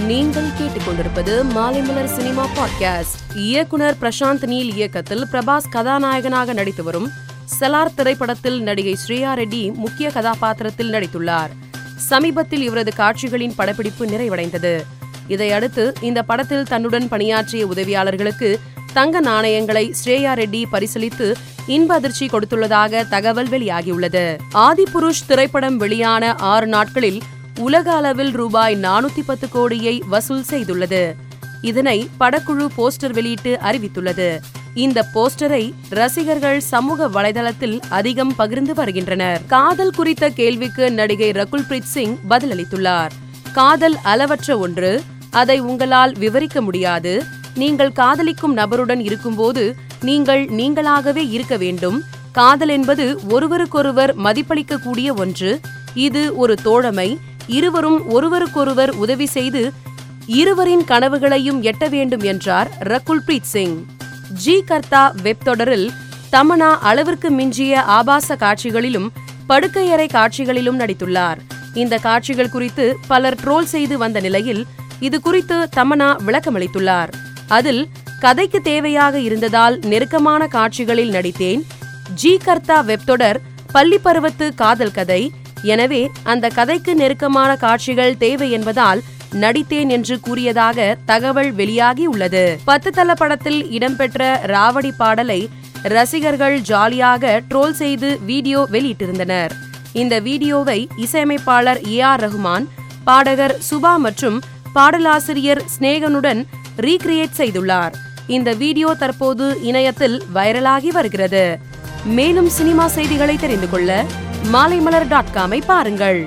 நீங்கள் கேட்டுக்கொண்டிருப்பது Maalaimalar cinema podcast. இயக்குனர் பிரசாந்த் நீல் இயக்கத்தில் பிரபாஸ் கதாநாயகனாக நடித்து வரும் செலார் திரைப்படத்தில் நடிகை ஸ்ரேயா ரெட்டி முக்கிய கதாபாத்திரத்தில் நடித்துள்ளார். சமீபத்தில் இவரது காட்சிகளின் படப்பிடிப்பு நிறைவடைந்தது. இதையடுத்து இந்த படத்தில் தன்னுடன் பணியாற்றிய உதவியாளர்களுக்கு தங்க நாணயங்களை ஸ்ரேயா ரெட்டி பரிசீலித்து இன்ப அதிர்ச்சி கொடுத்துள்ளதாக தகவல் வெளியாகியுள்ளது. ஆதிபுருஷ் திரைப்படம் வெளியான ஆறு நாட்களில் உலக அளவில் ரூபாய் நானூத்தி பத்து கோடியை வசூல் செய்துள்ளது. இதனை படக்குழு போஸ்டர் வெளியிட்டு அறிவித்துள்ளது. இந்த போஸ்டரை ரசிகர்கள் சமூக வலைதளத்தில் அதிகம் பகிர்ந்து வருகின்றனர். காதல் குறித்த கேள்விக்கு நடிகை ரகுல் பிரீத் சிங் பதிலளித்துள்ளார். காதல் அளவற்ற ஒன்று அதை உங்களால் விவரிக்க முடியாது. நீங்கள் காதலிக்கும் நபருடன் இருக்கும்போது நீங்கள் நீங்களாகவே இருக்க வேண்டும். காதல் என்பது ஒருவருக்கொருவர் மதிப்பளிக்கக்கூடிய ஒன்று. இது ஒரு தோழமை இருவரும் ஒருவருக்கொருவர் உதவி செய்து இருவரின் கனவுகளையும் எட்ட வேண்டும் என்றார் ரகுல்பிரீத் சிங். ஜி கர்த்தா வெப் தொடரில் தமனா அளவிற்கு மிஞ்சிய ஆபாச காட்சிகளிலும் படுக்கையறை காட்சிகளிலும் நடித்துள்ளார். இந்த காட்சிகள் குறித்து பலர் ட்ரோல் செய்து வந்த நிலையில் இது குறித்து தமனா விளக்கமளித்துள்ளார். அதில் கதைக்கு தேவையாக இருந்ததால் நெருக்கமான காட்சிகளில் நடித்தேன். ஜி கர்த்தா வெப் தொடர் பள்ளி பருவத்து காதல் கதை எனவே அந்த கதைக்கு நெருக்கமான காட்சிகள் தேவை என்பதால் நடித்தேன் என்று கூறியதாக தகவல் வெளியாகி உள்ளது. பத்து தள படத்தில் இடம்பெற்ற ராவடி பாடலை ரசிகர்கள் ஜாலியாக ட்ரோல் செய்து வீடியோ வெளியிட்டிருந்தனர். இந்த வீடியோவை இசையமைப்பாளர் ஏ ஆர் ரஹ்மான் பாடகர் சுபா மற்றும் பாடலாசிரியர் ஸ்நேகனுடன் ரீக்ரியேட் செய்துள்ளார். இந்த வீடியோ தற்போது இணையத்தில் வைரலாகி வருகிறது. மேலும் சினிமா செய்திகளை தெரிந்து கொள்ள மாலைமலர் டாட் காமை பாருங்கள்.